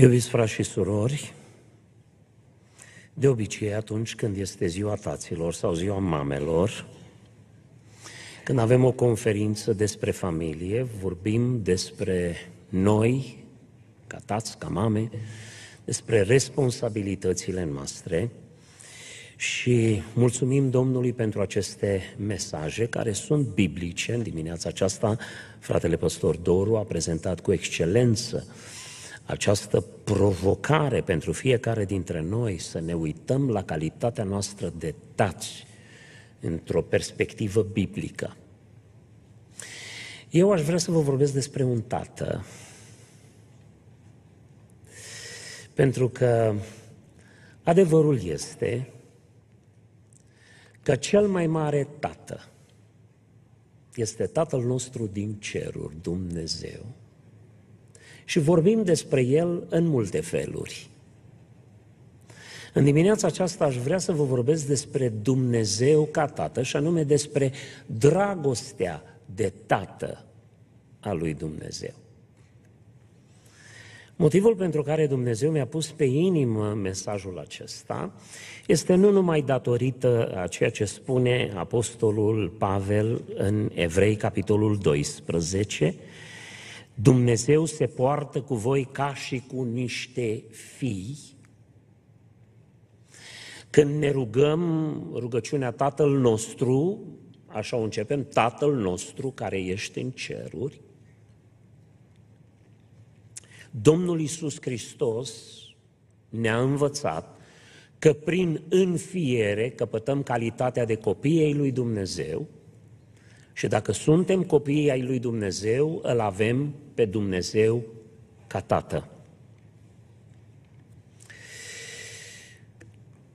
Iubiți frați și surori, de obicei atunci când este ziua taților sau ziua mamelor, când avem o conferință despre familie, vorbim despre noi, ca tați, ca mame, despre responsabilitățile noastre și mulțumim Domnului pentru aceste mesaje care sunt biblice. În dimineața aceasta, fratele păstor Doru a prezentat cu excelență această provocare pentru fiecare dintre noi să ne uităm la calitatea noastră de tați într-o perspectivă biblică. Eu aș vrea să vă vorbesc despre un tată, pentru că adevărul este că cel mai mare tată este Tatăl nostru din ceruri, Dumnezeu. Și vorbim despre El în multe feluri. În dimineața aceasta aș vrea să vă vorbesc despre Dumnezeu ca Tată și anume despre dragostea de Tată a lui Dumnezeu. Motivul pentru care Dumnezeu mi-a pus pe inimă mesajul acesta este nu numai datorită a ceea ce spune Apostolul Pavel în Evrei, capitolul 12, Dumnezeu se poartă cu voi ca și cu niște fii. Când ne rugăm rugăciunea Tatăl nostru, așa o începem, Tatăl nostru care ești în ceruri, Domnul Isus Hristos ne-a învățat că prin înfiere căpătăm calitatea de copii ai lui Dumnezeu și dacă suntem copiii ai lui Dumnezeu, îl avem pe Dumnezeu ca Tată.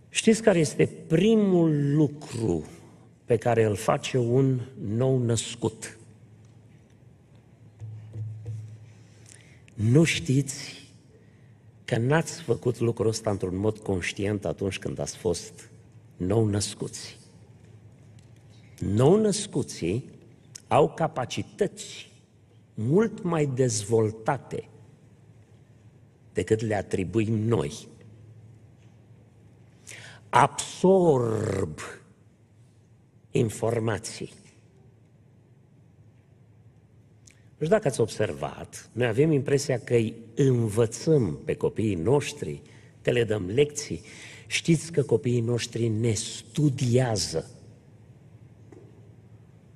Știți care este primul lucru pe care îl face un nou născut? Nu știți că n-ați făcut lucrul ăsta într-un mod conștient atunci când ați fost nou născuți. Nou născuții au capacități mult mai dezvoltate decât le atribuim noi. Absorb informații Nu știu dacă ați observat, noi avem impresia că îi învățăm pe copiii noștri, că le dăm lecții. Știți că copiii noștri ne studiază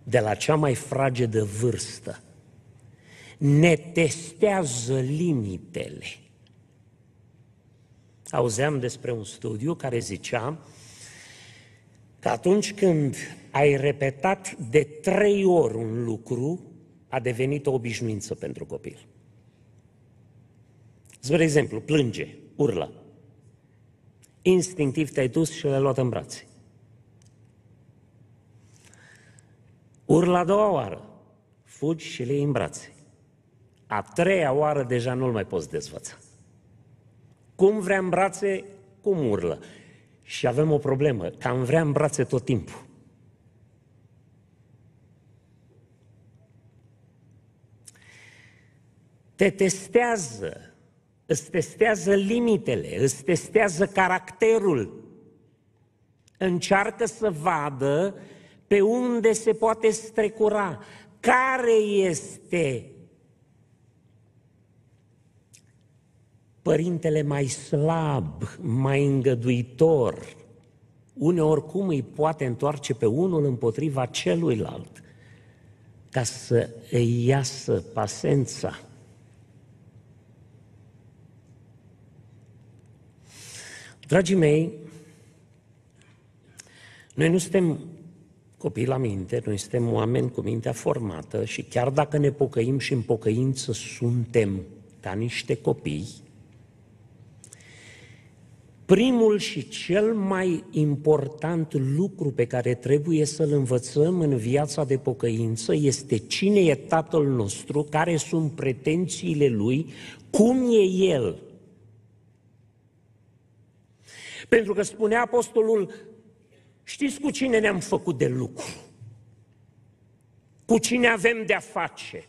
de la cea mai fragedă vârstă. Ne testează limitele. Auzeam despre un studiu care zicea că atunci când ai repetat de trei ori un lucru, a devenit o obișnuință pentru copil. Spre exemplu, plânge, urlă. Instinctiv te-ai dus și le-ai luat în brațe. Urlă a doua oară, fugi și le iei în brațe. A treia oară deja nu-l mai poți dezvăța. Cum vrea în brațe, cum urlă. Și avem o problemă, că am vrea în brațe tot timpul. te testează, îți testează limitele, îți testează caracterul. Încearcă să vadă pe unde se poate strecura, care este părintele mai slab, mai îngăduitor, uneori cum îi poate întoarce pe unul împotriva celuilalt, ca să îi iasă pasența. Dragii mei, noi nu suntem copii la minte, noi suntem oameni cu mintea formată și chiar dacă ne pocăim și în pocăință suntem ca niște copii, primul și cel mai important lucru pe care trebuie să-l învățăm în viața de pocăință este cine e Tatăl nostru, care sunt pretențiile Lui, cum e El, pentru că spunea apostolul, știți cu cine ne-am făcut de lucru? Cu cine avem de-a face?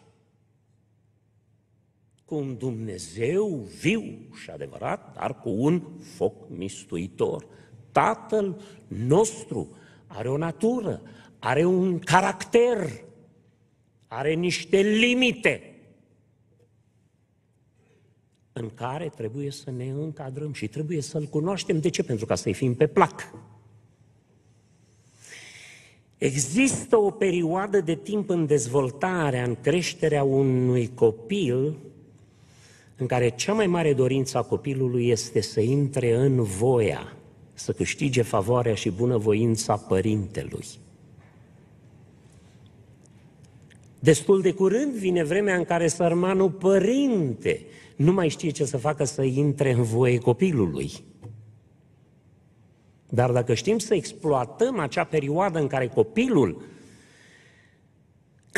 Cu un Dumnezeu viu și adevărat, dar cu un foc mistuitor. Tatăl nostru are o natură, are un caracter, are niște limite în care trebuie să ne încadrăm și trebuie să-L cunoaștem. De ce? Pentru ca să-i fim pe plac. Există o perioadă de timp în dezvoltarea, în creșterea unui copil, în care cea mai mare dorință a copilului este să intre în voia, să câștige favoarea și bunăvoința părintelui. Destul de curând vine vremea în care sărmanul părinte nu mai știe ce să facă să intre în voie copilului. Dar dacă știm să exploatăm acea perioadă în care copilul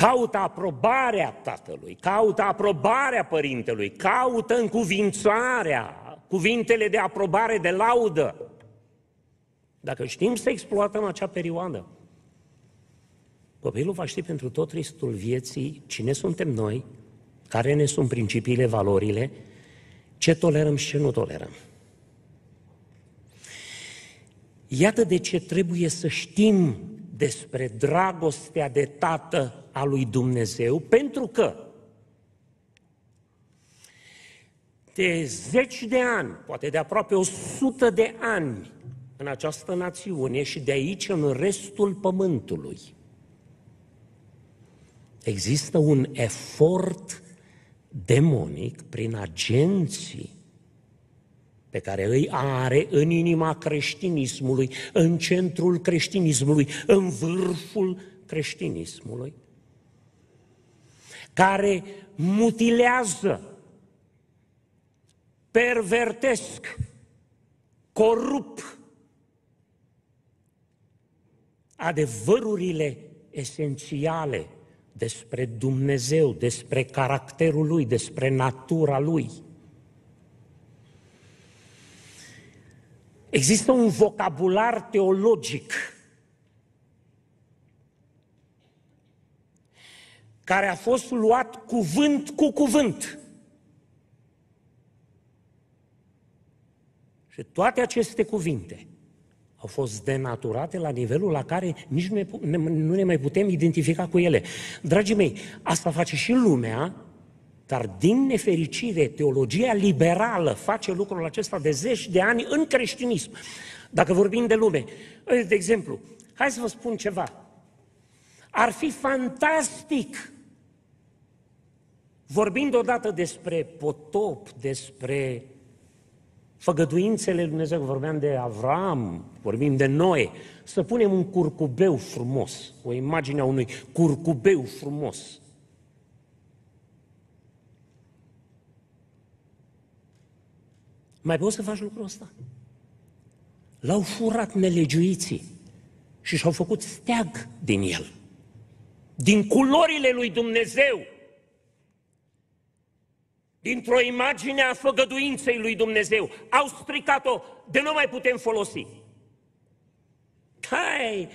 caută aprobarea tatălui, caută aprobarea părintelui, caută încuvințarea, cuvintele de aprobare, de laudă, dacă știm să exploatăm acea perioadă, copilul va ști pentru tot restul vieții cine suntem noi, care ne sunt principiile, valorile, ce tolerăm și ce nu tolerăm. Iată de ce trebuie să știm despre dragostea de tată a lui Dumnezeu, pentru că de zeci de ani, poate de aproape o sută de ani în această națiune și de aici în restul pământului, există un efort demonic prin agenții pe care îi are în inima creștinismului, în centrul creștinismului, în vârful creștinismului, care mutilează, pervertesc, corup adevărurile esențiale despre Dumnezeu, despre caracterul Lui, despre natura Lui. Există un vocabular teologic care a fost luat cuvânt cu cuvânt. Și toate aceste cuvinte au fost denaturate la nivelul la care nici nu ne, nu ne mai putem identifica cu ele. Dragii mei, asta face și lumea, dar din nefericire, teologia liberală face lucrul acesta de zeci de ani în creștinism. Dacă vorbim de lume, de exemplu, hai să vă spun ceva. Ar fi fantastic, vorbind odată despre potop, despre făgăduințele lui Dumnezeu, vorbeam de Avram, vorbim de Noe, să punem un curcubeu frumos, o imagine a unui curcubeu frumos. Mai poți să faci lucrul ăsta? L-au furat nelegiuiții și și-au făcut steag din el. Din culorile lui Dumnezeu dintr-o imagine a făgăduinței lui Dumnezeu. Au stricat-o, de nu mai putem folosi. Hai,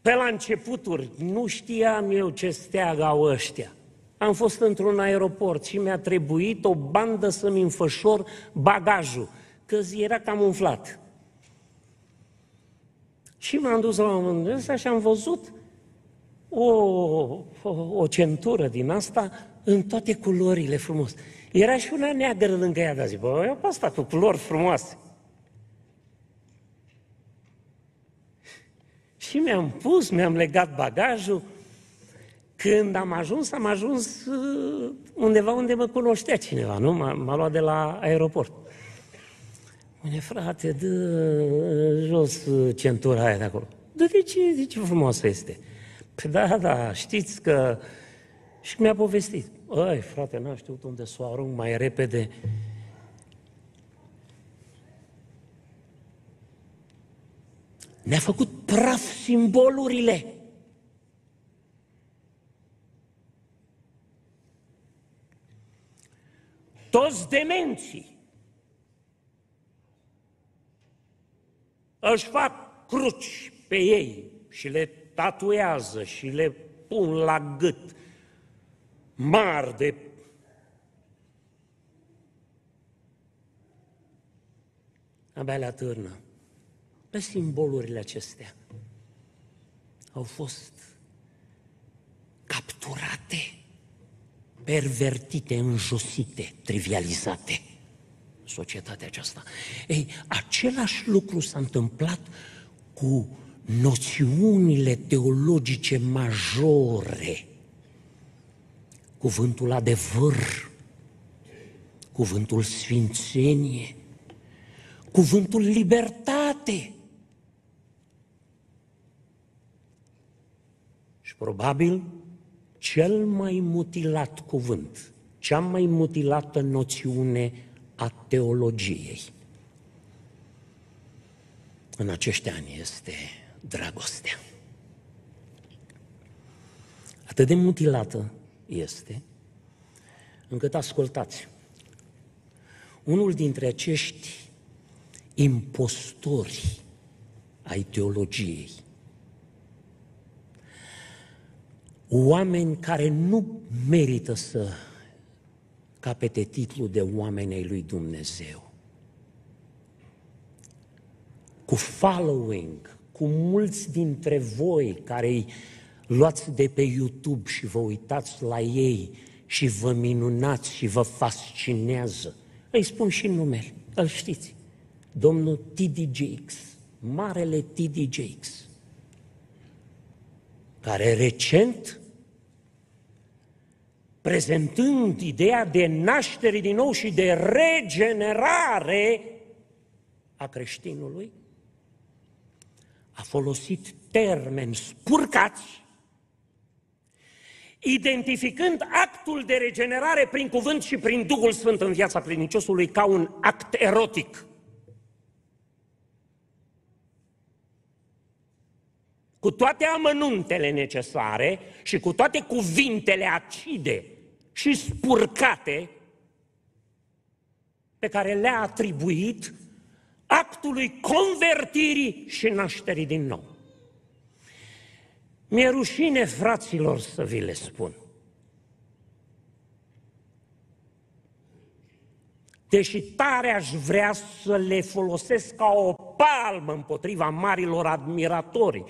pe la începuturi, nu știam eu ce steag au ăștia. Am fost într-un aeroport și mi-a trebuit o bandă să-mi înfășor bagajul, că era cam umflat. Și m-am dus la un moment ăsta și am văzut o, o, o centură din asta în toate culorile frumos. Era și una neagră lângă ea, dar zic, bă, eu pe asta cu culori frumoase. Și mi-am pus, mi-am legat bagajul. Când am ajuns, am ajuns uh, undeva unde mă cunoștea cineva, nu? M-a, m-a luat de la aeroport. Mâine, frate, dă jos uh, centura aia de acolo. De ce, de ce frumoasă este? Păi da, da, știți că... Și mi-a povestit. Ăi, frate, n-am știut unde să o arunc mai repede. Ne-a făcut praf simbolurile. Toți demenții își fac cruci pe ei și le tatuează și le pun la gât mari de abia le atârnă. Pe simbolurile acestea au fost capturate, pervertite, înjosite, trivializate societatea aceasta. Ei, același lucru s-a întâmplat cu noțiunile teologice majore. Cuvântul adevăr, cuvântul sfințenie, cuvântul libertate. Și probabil cel mai mutilat cuvânt, cea mai mutilată noțiune a teologiei în acești ani este dragostea. Atât de mutilată este, încât ascultați. Unul dintre acești impostori ai teologiei, oameni care nu merită să capete titlul de oameni ai lui Dumnezeu, cu following, cu mulți dintre voi care îi luați de pe YouTube și vă uitați la ei și vă minunați și vă fascinează. Îi spun și numele, îl știți. Domnul T.D. Jakes, marele T.D. Jakes, care recent, prezentând ideea de naștere din nou și de regenerare a creștinului, a folosit termeni spurcați, identificând actul de regenerare prin cuvânt și prin Duhul Sfânt în viața credinciosului ca un act erotic. Cu toate amănuntele necesare și cu toate cuvintele acide și spurcate pe care le-a atribuit actului convertirii și nașterii din nou. Mi-e rușine, fraților, să vi le spun. Deși tare aș vrea să le folosesc ca o palmă împotriva marilor admiratori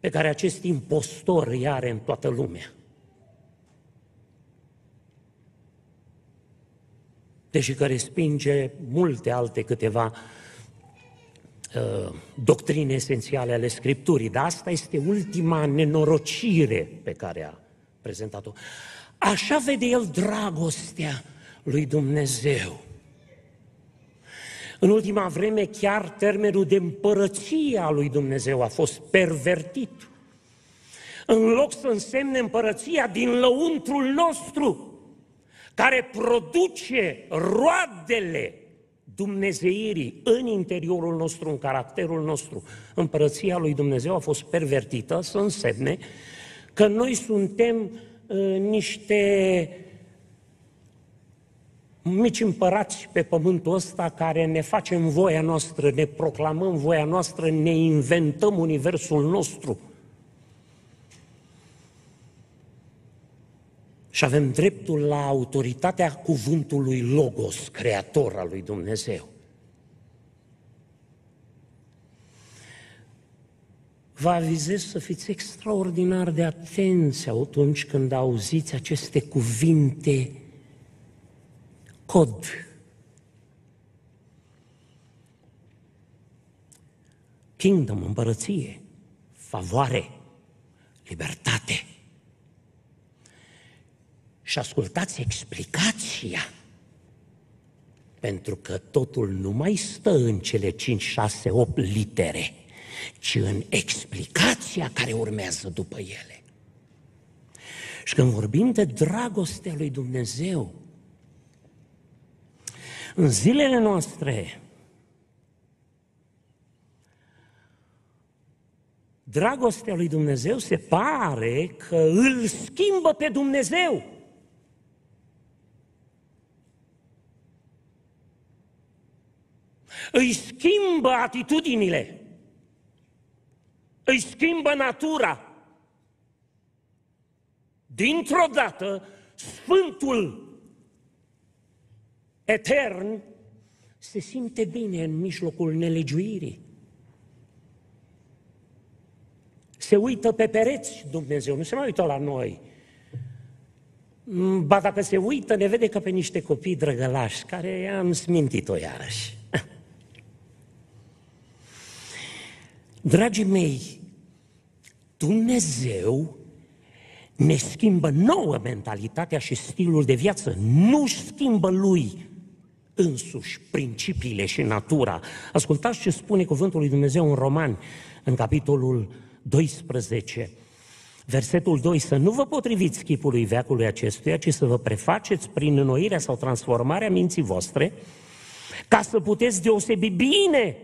pe care acest impostor îi are în toată lumea. Deși că respinge multe alte câteva uh, doctrine esențiale ale Scripturii, dar asta este ultima nenorocire pe care a prezentat-o. Așa vede el dragostea lui Dumnezeu. În ultima vreme chiar termenul de împărăție a lui Dumnezeu a fost pervertit. În loc să însemne împărăția din lăuntrul nostru, care produce roadele dumnezeirii în interiorul nostru, în caracterul nostru. Împărăția lui Dumnezeu a fost pervertită să însemne că noi suntem uh, niște mici împărați pe pământul ăsta care ne facem voia noastră, ne proclamăm voia noastră, ne inventăm universul nostru. Și avem dreptul la autoritatea cuvântului Logos, creator al lui Dumnezeu. Vă avizez să fiți extraordinar de atenți atunci când auziți aceste cuvinte cod. Kingdom, împărăție, favoare, libertate și ascultați explicația. Pentru că totul nu mai stă în cele 5, 6, 8 litere, ci în explicația care urmează după ele. Și când vorbim de dragostea lui Dumnezeu, în zilele noastre, dragostea lui Dumnezeu se pare că îl schimbă pe Dumnezeu. Îi schimbă atitudinile, îi schimbă natura. Dintr-o dată, Sfântul Etern se simte bine în mijlocul nelegiuirii. Se uită pe pereți Dumnezeu, nu se mai uită la noi. Ba dacă se uită, ne vede ca pe niște copii drăgălași, care am smintit-o iarăși. Dragii mei, Dumnezeu ne schimbă nouă mentalitatea și stilul de viață. Nu schimbă lui însuși principiile și natura. Ascultați ce spune cuvântul lui Dumnezeu în Roman, în capitolul 12. Versetul 2, să nu vă potriviți chipului veacului acestuia, ci să vă prefaceți prin înnoirea sau transformarea minții voastre, ca să puteți deosebi bine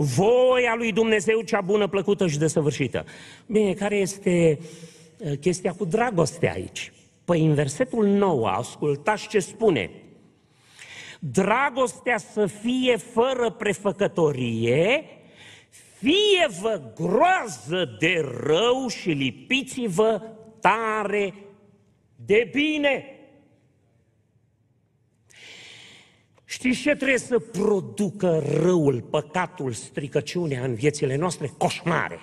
voia lui Dumnezeu cea bună, plăcută și desăvârșită. Bine, care este uh, chestia cu dragoste aici? Păi în versetul 9, ascultați ce spune. Dragostea să fie fără prefăcătorie, fie-vă groază de rău și lipiți-vă tare de bine. Știți ce trebuie să producă răul, păcatul, stricăciunea în viețile noastre? Coșmare.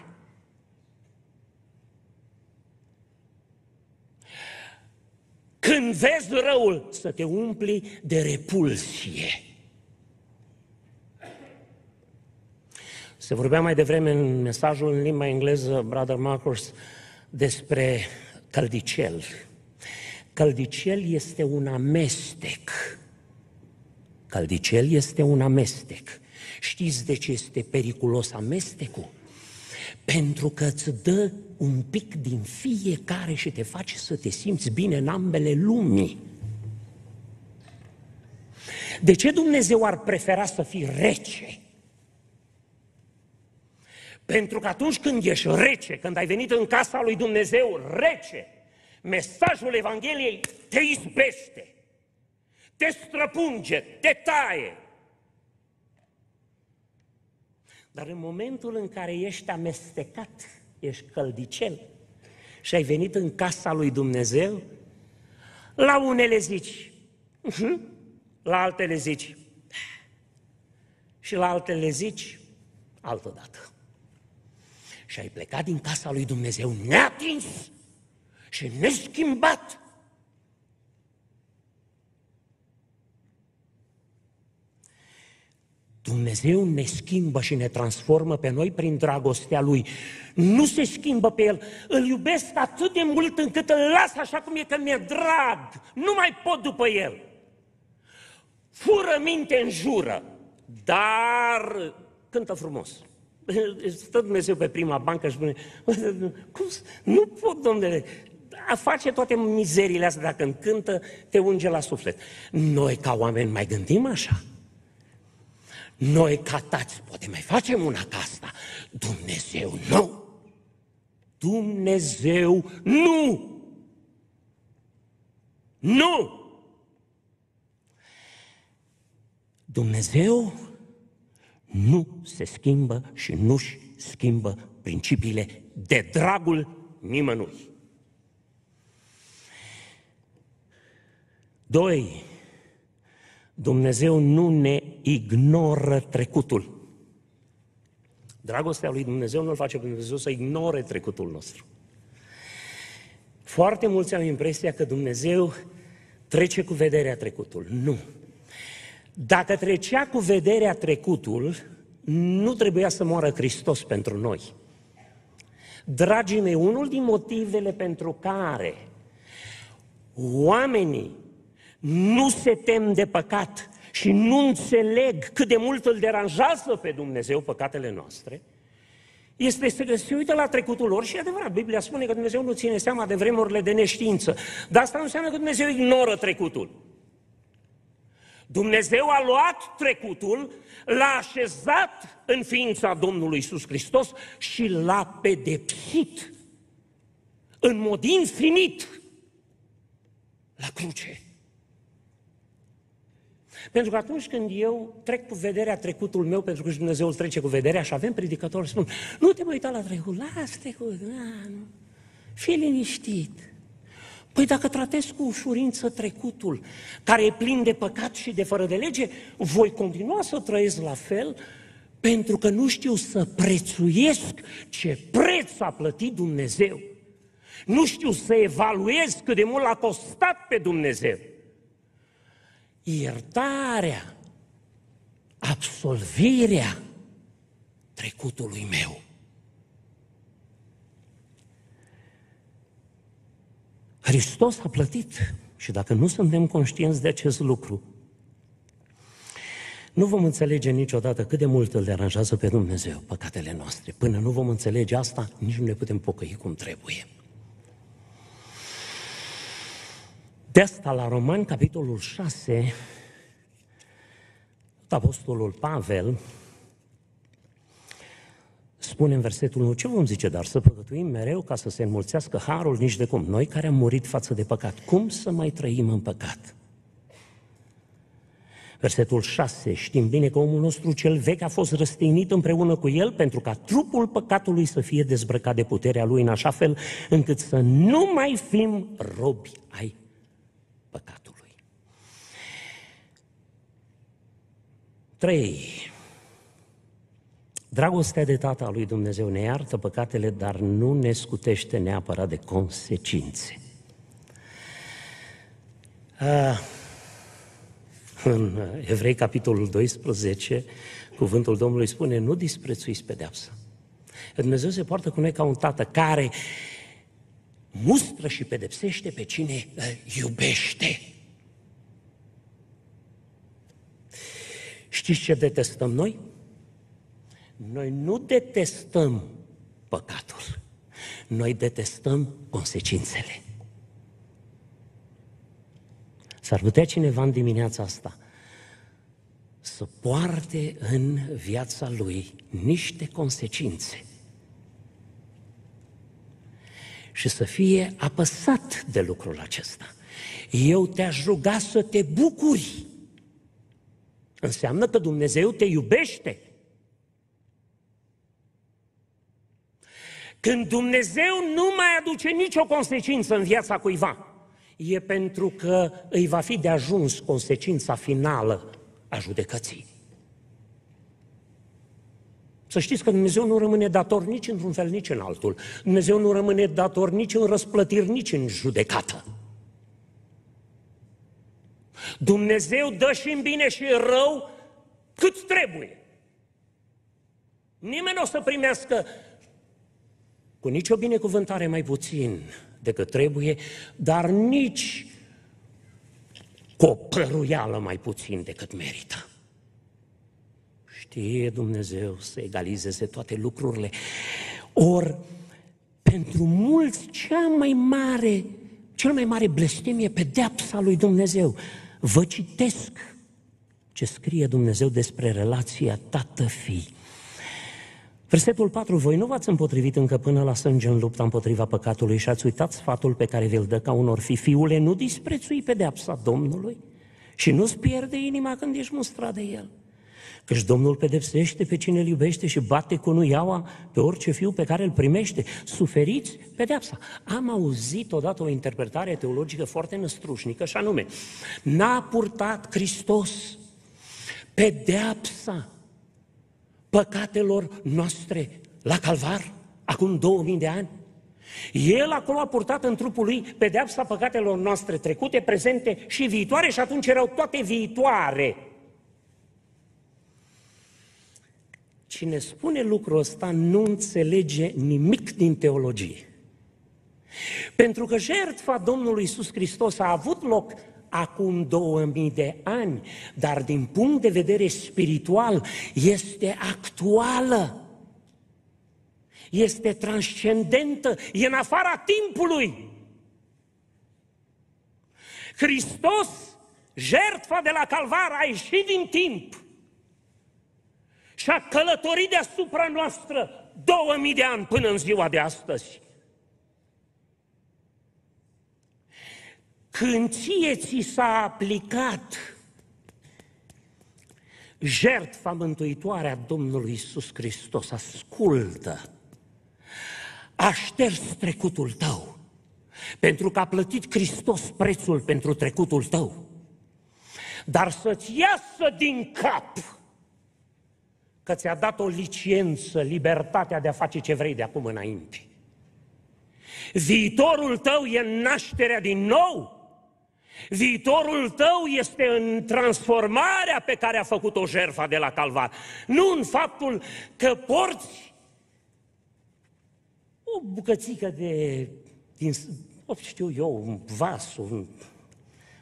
Când vezi răul, să te umpli de repulsie. Se vorbea mai devreme în mesajul în limba engleză, Brother Marcus, despre căldicel. Căldicel este un amestec Caldicel este un amestec. Știți de ce este periculos amestecul? Pentru că îți dă un pic din fiecare și te face să te simți bine în ambele lumii. De ce Dumnezeu ar prefera să fii rece? Pentru că atunci când ești rece, când ai venit în casa lui Dumnezeu rece, mesajul Evangheliei te izbește te străpunge, te taie. Dar în momentul în care ești amestecat, ești căldicel și ai venit în casa lui Dumnezeu, la unele zici, mhm, la altele zici, și la altele zici, altădată. Și ai plecat din casa lui Dumnezeu neatins și neschimbat Dumnezeu ne schimbă și ne transformă pe noi prin dragostea Lui. Nu se schimbă pe El. Îl iubesc atât de mult încât îl las așa cum e că mi-e drag. Nu mai pot după El. Fură minte în jură, dar cântă frumos. Stă Dumnezeu pe prima bancă și spune, cum, nu pot, domnule, a face toate mizerile astea, dacă îmi cântă, te unge la suflet. Noi, ca oameni, mai gândim așa? Noi ca tați poate mai facem una ca asta. Dumnezeu nu. Dumnezeu nu. Nu. Dumnezeu nu se schimbă și nu-și schimbă principiile de dragul nimănui. Doi, Dumnezeu nu ne ignoră trecutul. Dragostea lui Dumnezeu nu îl face pe Dumnezeu să ignore trecutul nostru. Foarte mulți au impresia că Dumnezeu trece cu vederea trecutul. Nu. Dacă trecea cu vederea trecutul, nu trebuia să moară Hristos pentru noi. Dragii mei, unul din motivele pentru care oamenii nu se tem de păcat și nu înțeleg cât de mult îl deranjează pe Dumnezeu păcatele noastre, este să se uită la trecutul lor și adevărat, Biblia spune că Dumnezeu nu ține seama de vremurile de neștiință, dar asta nu înseamnă că Dumnezeu ignoră trecutul. Dumnezeu a luat trecutul, l-a așezat în ființa Domnului Isus Hristos și l-a pedepsit în mod infinit la cruce. Pentru că atunci când eu trec cu vederea trecutul meu, pentru că și Dumnezeu îl trece cu vederea și avem predicator, spun, nu te mai uita la trecut, lasă trecut, na, nu. fii liniștit. Păi dacă tratez cu ușurință trecutul, care e plin de păcat și de fără de lege, voi continua să trăiesc la fel, pentru că nu știu să prețuiesc ce preț a plătit Dumnezeu. Nu știu să evaluez cât de mult a costat pe Dumnezeu. Iertarea, absolvirea trecutului meu. Hristos a plătit și dacă nu suntem conștienți de acest lucru, nu vom înțelege niciodată cât de mult îl deranjează pe Dumnezeu păcatele noastre. Până nu vom înțelege asta, nici nu ne putem pocăi cum trebuie. De asta la Roman, capitolul 6, Apostolul Pavel spune în versetul 1, ce vom zice, dar să păcătuim mereu ca să se înmulțească harul, nici de cum. Noi care am murit față de păcat, cum să mai trăim în păcat? Versetul 6, știm bine că omul nostru cel vechi a fost răstignit împreună cu el pentru ca trupul păcatului să fie dezbrăcat de puterea lui în așa fel încât să nu mai fim robi ai păcatului. 3. Dragostea de tata lui Dumnezeu ne iartă păcatele, dar nu ne scutește neapărat de consecințe. Uh, în Evrei, capitolul 12, cuvântul Domnului spune, nu disprețuiți pedeapsa. Dumnezeu se poartă cu noi ca un tată care mustră și pedepsește pe cine iubește. Știți ce detestăm noi? Noi nu detestăm păcatul, noi detestăm consecințele. S-ar putea cineva în dimineața asta să poarte în viața lui niște consecințe și să fie apăsat de lucrul acesta. Eu te-aș ruga să te bucuri. Înseamnă că Dumnezeu te iubește. Când Dumnezeu nu mai aduce nicio consecință în viața cuiva, e pentru că îi va fi de ajuns consecința finală a judecății. Să știți că Dumnezeu nu rămâne dator nici într-un fel, nici în altul. Dumnezeu nu rămâne dator nici în răsplătiri, nici în judecată. Dumnezeu dă și în bine și în rău cât trebuie. Nimeni nu o să primească cu nicio binecuvântare mai puțin decât trebuie, dar nici cu o păruială mai puțin decât merită. Știe Dumnezeu să egalizeze toate lucrurile. Or, pentru mulți, cea mai mare, cel mai mare blestem e pedeapsa lui Dumnezeu. Vă citesc ce scrie Dumnezeu despre relația tată-fi. Versetul 4. Voi nu v-ați împotrivit încă până la sânge în lupta împotriva păcatului și ați uitat sfatul pe care vi-l dă ca unor fi. Fiule, nu disprețui pedeapsa Domnului și nu-ți pierde inima când ești mustrat de el. Căci Domnul pedepsește pe cine îl iubește și bate cu nuiaua pe orice fiu pe care îl primește. Suferiți pedeapsa. Am auzit odată o interpretare teologică foarte năstrușnică și anume, n-a purtat Hristos pedeapsa păcatelor noastre la calvar, acum 2000 de ani. El acolo a purtat în trupul lui pedeapsa păcatelor noastre trecute, prezente și viitoare și atunci erau toate viitoare. Cine spune lucrul ăsta nu înțelege nimic din teologie. Pentru că jertfa Domnului Iisus Hristos a avut loc acum 2000 de ani, dar din punct de vedere spiritual este actuală, este transcendentă, e în afara timpului. Hristos, jertfa de la Calvar, a ieșit din timp și a călătorit deasupra noastră 2000 de ani până în ziua de astăzi. Când ție ți s-a aplicat jertfa mântuitoare a Domnului Isus Hristos, ascultă, a șters trecutul tău, Pentru că a plătit Hristos prețul pentru trecutul tău. Dar să-ți iasă din cap că ți-a dat o licență, libertatea de a face ce vrei de acum înainte. Viitorul tău e în nașterea din nou. Viitorul tău este în transformarea pe care a făcut-o jertfa de la Calvar. Nu în faptul că porți o bucățică de, din, știu eu, un vas, un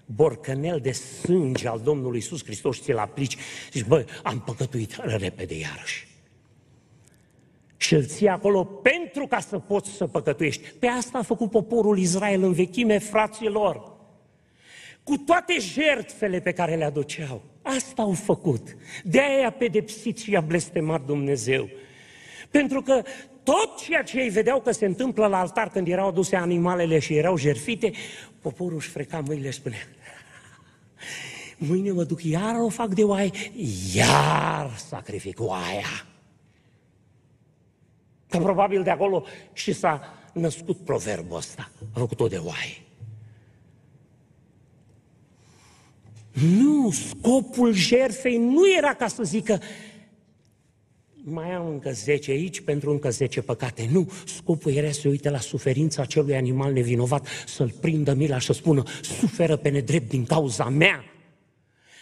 borcănel de sânge al Domnului Iisus Hristos și ți-l aplici. Zici, băi, am păcătuit repede iarăși. Și îl ții acolo pentru ca să poți să păcătuiești. Pe asta a făcut poporul Israel în vechime, fraților. Cu toate jertfele pe care le aduceau. Asta au făcut. De aia i-a pedepsit și i-a blestemat Dumnezeu. Pentru că tot ceea ce ei vedeau că se întâmplă la altar când erau aduse animalele și erau jerfite, poporul își freca mâinile și spunea, mâine mă duc iar o fac de oaie, iar sacrific oaia. Că probabil de acolo și s-a născut proverbul ăsta, a făcut-o de oaie. Nu, scopul jertfei nu era ca să zică mai am încă 10 aici pentru încă 10 păcate. Nu, scopul era să uite la suferința acelui animal nevinovat, să-l prindă mila și să spună, suferă pe nedrept din cauza mea.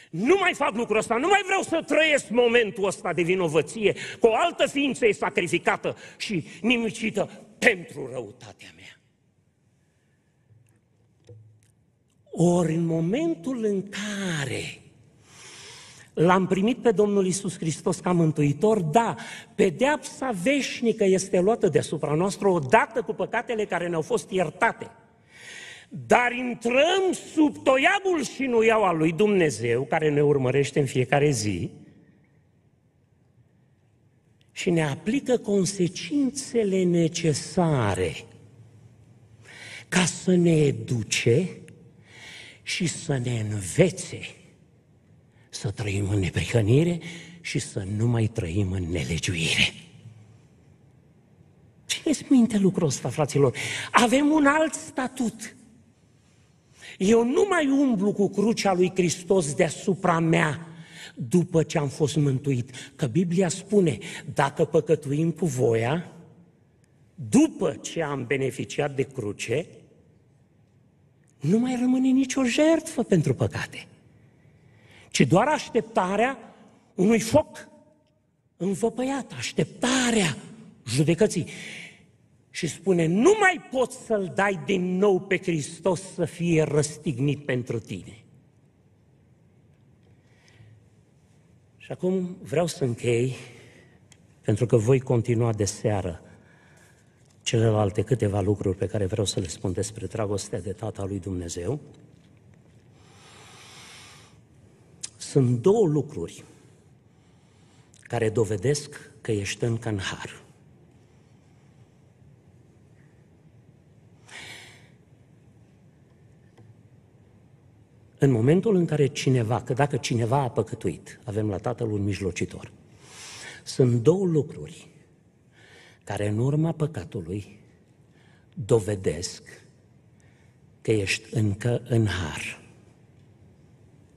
Nu mai fac lucrul ăsta, nu mai vreau să trăiesc momentul ăsta de vinovăție, cu o altă ființă e sacrificată și nimicită pentru răutatea mea. Ori în momentul în care L-am primit pe Domnul Isus Hristos ca mântuitor, da, pedeapsa veșnică este luată deasupra noastră odată cu păcatele care ne-au fost iertate. Dar intrăm sub toiagul și nuiaua lui Dumnezeu, care ne urmărește în fiecare zi, și ne aplică consecințele necesare ca să ne educe și să ne învețe să trăim în neprihănire și să nu mai trăim în nelegiuire. Țineți minte lucrul ăsta, fraților. Avem un alt statut. Eu nu mai umblu cu crucea lui Hristos deasupra mea după ce am fost mântuit. Că Biblia spune, dacă păcătuim cu voia, după ce am beneficiat de cruce, nu mai rămâne nicio jertfă pentru păcate ci doar așteptarea unui foc învăpăiat, așteptarea judecății. Și spune, nu mai poți să-L dai din nou pe Hristos să fie răstignit pentru tine. Și acum vreau să închei, pentru că voi continua de seară celelalte câteva lucruri pe care vreau să le spun despre dragostea de Tata lui Dumnezeu. Sunt două lucruri care dovedesc că ești încă în har. În momentul în care cineva, că dacă cineva a păcătuit, avem la Tatăl un mijlocitor, sunt două lucruri care în urma păcatului dovedesc că ești încă în har.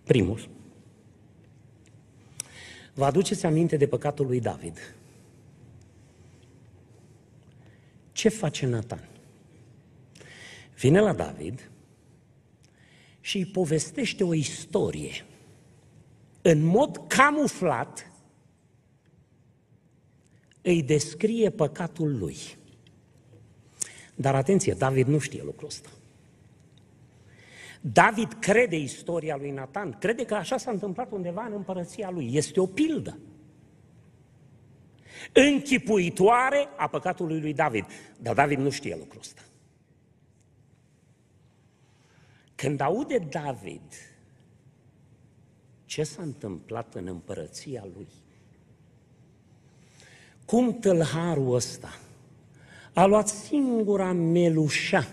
Primul, Vă aduceți aminte de păcatul lui David. Ce face Nathan? Vine la David și îi povestește o istorie. În mod camuflat, îi descrie păcatul lui. Dar atenție, David nu știe lucrul ăsta. David crede istoria lui Nathan, crede că așa s-a întâmplat undeva în împărăția lui. Este o pildă. Închipuitoare a păcatului lui David. Dar David nu știe lucrul ăsta. Când aude David ce s-a întâmplat în împărăția lui, cum tâlharul ăsta a luat singura melușa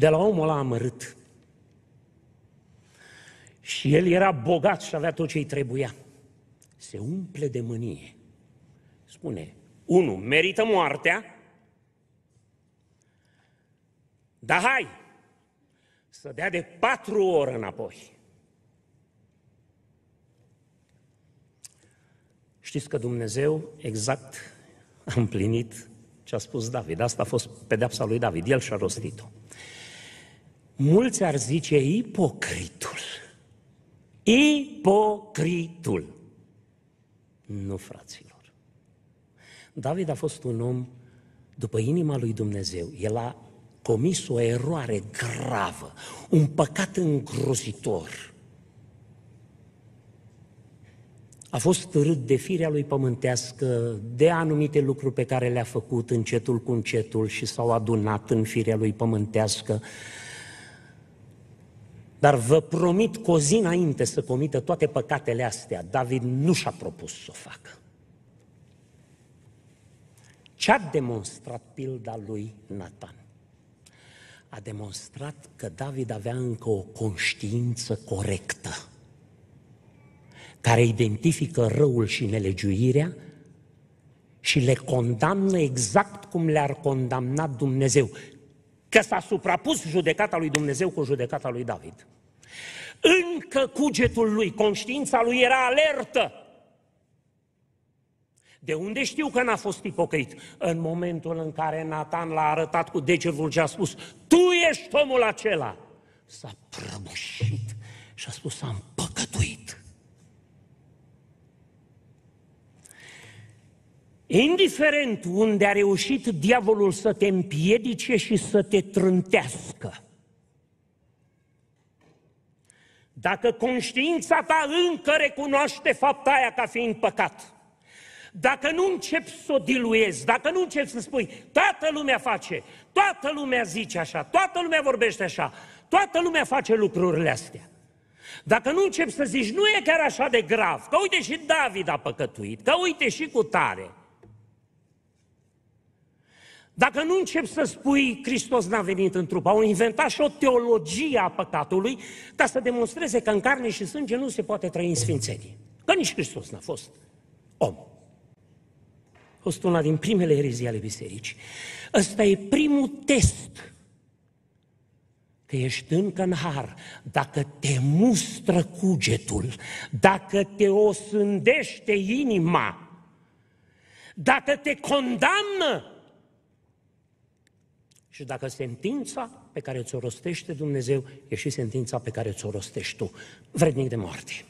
de la omul ăla amărât. Și el era bogat și avea tot ce îi trebuia. Se umple de mânie. Spune, unu, merită moartea, Dar hai, să dea de patru ori înapoi. Știți că Dumnezeu exact a împlinit ce a spus David. Asta a fost pedepsa lui David, el și-a rostit-o. Mulți ar zice ipocritul. Ipocritul. Nu, fraților. David a fost un om după inima lui Dumnezeu. El a comis o eroare gravă, un păcat îngrozitor. A fost râd de firea lui pământească, de anumite lucruri pe care le-a făcut încetul cu încetul și s-au adunat în firea lui pământească. Dar vă promit că o zi înainte să comită toate păcatele astea, David nu și-a propus să o facă. Ce a demonstrat pilda lui Nathan? A demonstrat că David avea încă o conștiință corectă, care identifică răul și nelegiuirea și le condamnă exact cum le-ar condamna Dumnezeu. Că s-a suprapus judecata lui Dumnezeu cu judecata lui David. Încă cugetul lui, conștiința lui era alertă. De unde știu că n-a fost ipocrit? În momentul în care Nathan l-a arătat cu degetul și a spus, tu ești omul acela. S-a prăbușit și a spus, am păcătuit. Indiferent unde a reușit diavolul să te împiedice și să te trântească, dacă conștiința ta încă recunoaște fapta aia ca fiind păcat, dacă nu începi să o diluezi, dacă nu începi să spui, toată lumea face, toată lumea zice așa, toată lumea vorbește așa, toată lumea face lucrurile astea. Dacă nu începi să zici, nu e chiar așa de grav, că uite și David a păcătuit, că uite și cu tare. Dacă nu începi să spui, Hristos n-a venit în trup, au inventat și o teologie a păcatului ca să demonstreze că în carne și sânge nu se poate trăi în sfințenie. Că nici Hristos n-a fost om fost una din primele erizii ale bisericii. Ăsta e primul test că ești încă în har, dacă te mustră cugetul, dacă te osândește inima, dacă te condamnă și dacă sentința pe care ți-o rostește Dumnezeu e și sentința pe care ți-o rostești tu, vrednic de moarte.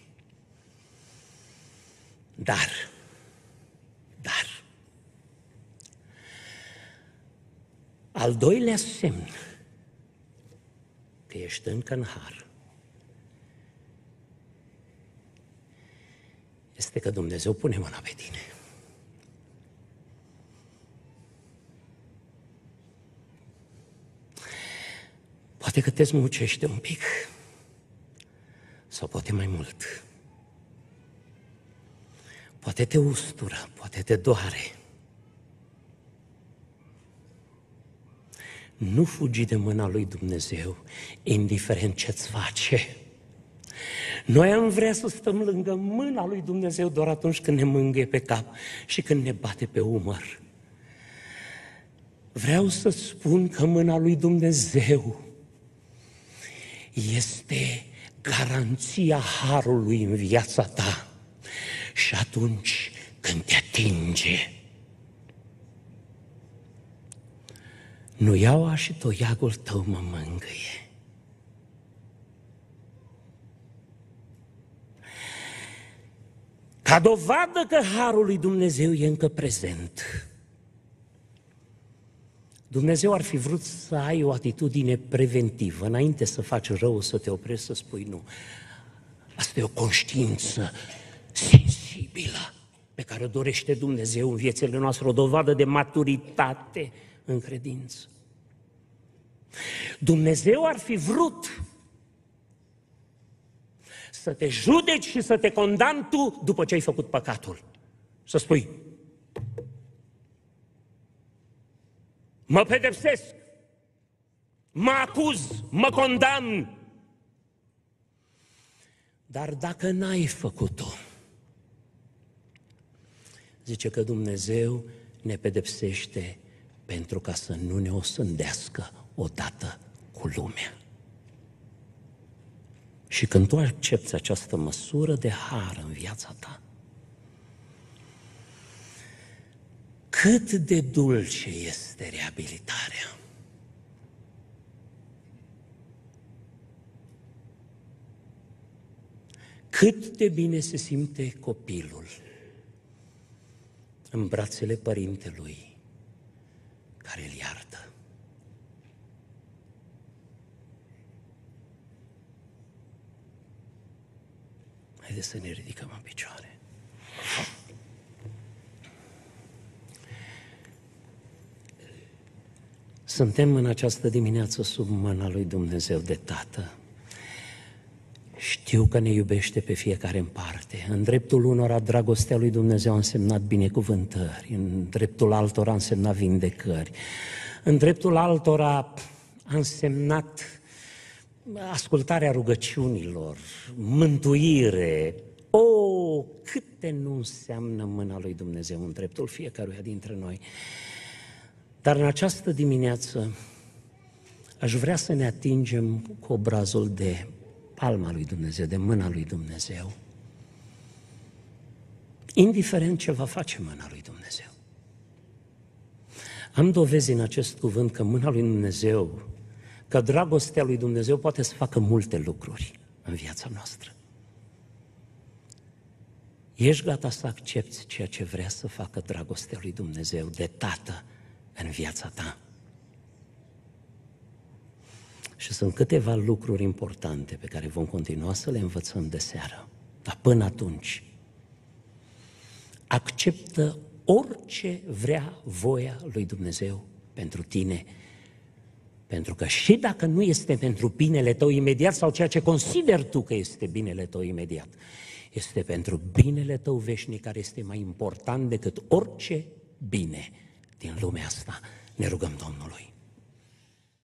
Dar, dar, Al doilea semn că ești încă în har este că Dumnezeu pune mâna pe tine. Poate că te smucește un pic, sau poate mai mult. Poate te ustură, poate te doare. Nu fugi de mâna lui Dumnezeu, indiferent ce-ți face. Noi am vrea să stăm lângă mâna lui Dumnezeu doar atunci când ne mângâie pe cap și când ne bate pe umăr. Vreau să spun că mâna lui Dumnezeu este garanția harului în viața ta. Și atunci când te atinge, Nu iaua și toiagul tău mă mângâie. Ca dovadă că Harul lui Dumnezeu e încă prezent. Dumnezeu ar fi vrut să ai o atitudine preventivă, înainte să faci rău, să te oprești, să spui nu. Asta e o conștiință sensibilă pe care o dorește Dumnezeu în viețile noastre, o dovadă de maturitate în credință. Dumnezeu ar fi vrut să te judeci și să te condamni tu după ce ai făcut păcatul. Să spui, mă pedepsesc, mă acuz, mă condamn. Dar dacă n-ai făcut-o, zice că Dumnezeu ne pedepsește pentru ca să nu ne osândească odată cu lumea. Și când tu accepti această măsură de har în viața ta, cât de dulce este reabilitarea. Cât de bine se simte copilul în brațele părintelui care îl iartă. Haideți să ne ridicăm în picioare. Suntem în această dimineață sub mâna lui Dumnezeu de Tată. Știu că ne iubește pe fiecare în parte. În dreptul unora, dragostea lui Dumnezeu a însemnat binecuvântări, în dreptul altora a însemnat vindecări, în dreptul altora a însemnat ascultarea rugăciunilor, mântuire. O, câte nu înseamnă mâna lui Dumnezeu în dreptul fiecăruia dintre noi. Dar în această dimineață aș vrea să ne atingem cu obrazul de palma lui Dumnezeu, de mâna lui Dumnezeu. Indiferent ce va face mâna lui Dumnezeu. Am dovezi în acest cuvânt că mâna lui Dumnezeu, că dragostea lui Dumnezeu poate să facă multe lucruri în viața noastră. Ești gata să accepti ceea ce vrea să facă dragostea lui Dumnezeu de tată în viața ta? Și sunt câteva lucruri importante pe care vom continua să le învățăm de seară. Dar până atunci, acceptă orice vrea voia lui Dumnezeu pentru tine. Pentru că și dacă nu este pentru binele tău imediat sau ceea ce consider tu că este binele tău imediat, este pentru binele tău veșnic care este mai important decât orice bine din lumea asta. Ne rugăm Domnului.